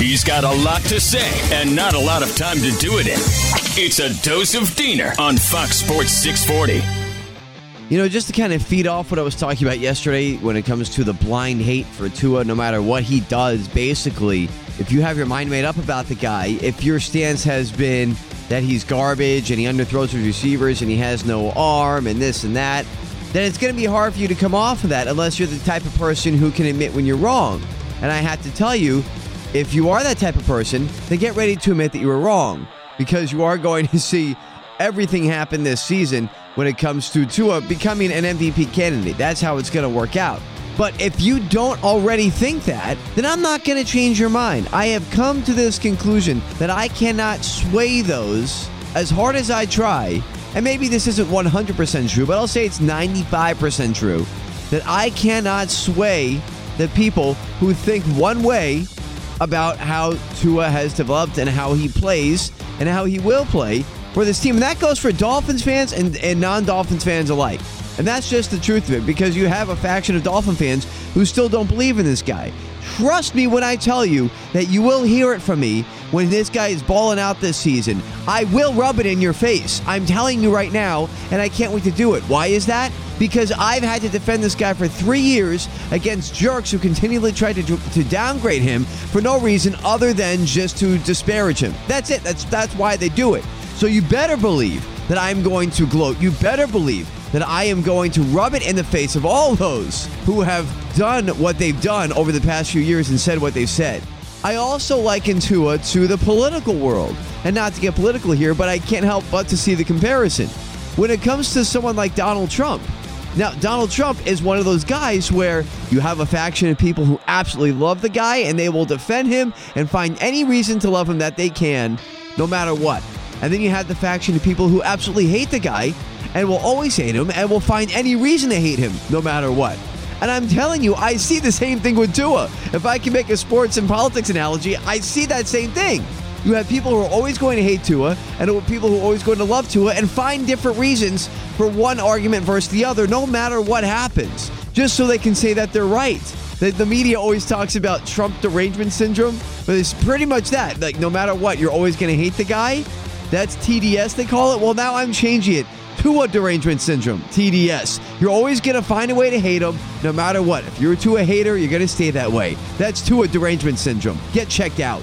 He's got a lot to say and not a lot of time to do it in. It's a dose of Diener on Fox Sports 640. You know, just to kind of feed off what I was talking about yesterday when it comes to the blind hate for Tua, no matter what he does, basically, if you have your mind made up about the guy, if your stance has been that he's garbage and he underthrows his receivers and he has no arm and this and that, then it's going to be hard for you to come off of that unless you're the type of person who can admit when you're wrong. And I have to tell you, if you are that type of person, then get ready to admit that you were wrong because you are going to see everything happen this season when it comes to Tua becoming an MVP candidate. That's how it's going to work out. But if you don't already think that, then I'm not going to change your mind. I have come to this conclusion that I cannot sway those as hard as I try. And maybe this isn't 100% true, but I'll say it's 95% true that I cannot sway the people who think one way about how Tua has developed and how he plays and how he will play for this team. And that goes for Dolphins fans and, and non Dolphins fans alike. And that's just the truth of it because you have a faction of Dolphin fans who still don't believe in this guy. Trust me when I tell you that you will hear it from me when this guy is balling out this season. I will rub it in your face. I'm telling you right now, and I can't wait to do it. Why is that? Because I've had to defend this guy for three years against jerks who continually try to, to downgrade him for no reason other than just to disparage him. That's it. That's that's why they do it. So you better believe that I'm going to gloat. You better believe that I am going to rub it in the face of all those who have done what they've done over the past few years and said what they've said. I also liken Tua to the political world. And not to get political here, but I can't help but to see the comparison. When it comes to someone like Donald Trump, now, Donald Trump is one of those guys where you have a faction of people who absolutely love the guy and they will defend him and find any reason to love him that they can, no matter what. And then you have the faction of people who absolutely hate the guy and will always hate him and will find any reason to hate him no matter what. And I'm telling you, I see the same thing with Tua. If I can make a sports and politics analogy, I see that same thing. You have people who are always going to hate Tua, and people who are always going to love Tua, and find different reasons for one argument versus the other, no matter what happens, just so they can say that they're right. The, the media always talks about Trump derangement syndrome, but it's pretty much that. Like, no matter what, you're always going to hate the guy. That's TDS, they call it. Well, now I'm changing it Tua derangement syndrome, TDS. You're always going to find a way to hate him no matter what. If you're a Tua hater, you're going to stay that way. That's Tua derangement syndrome. Get checked out.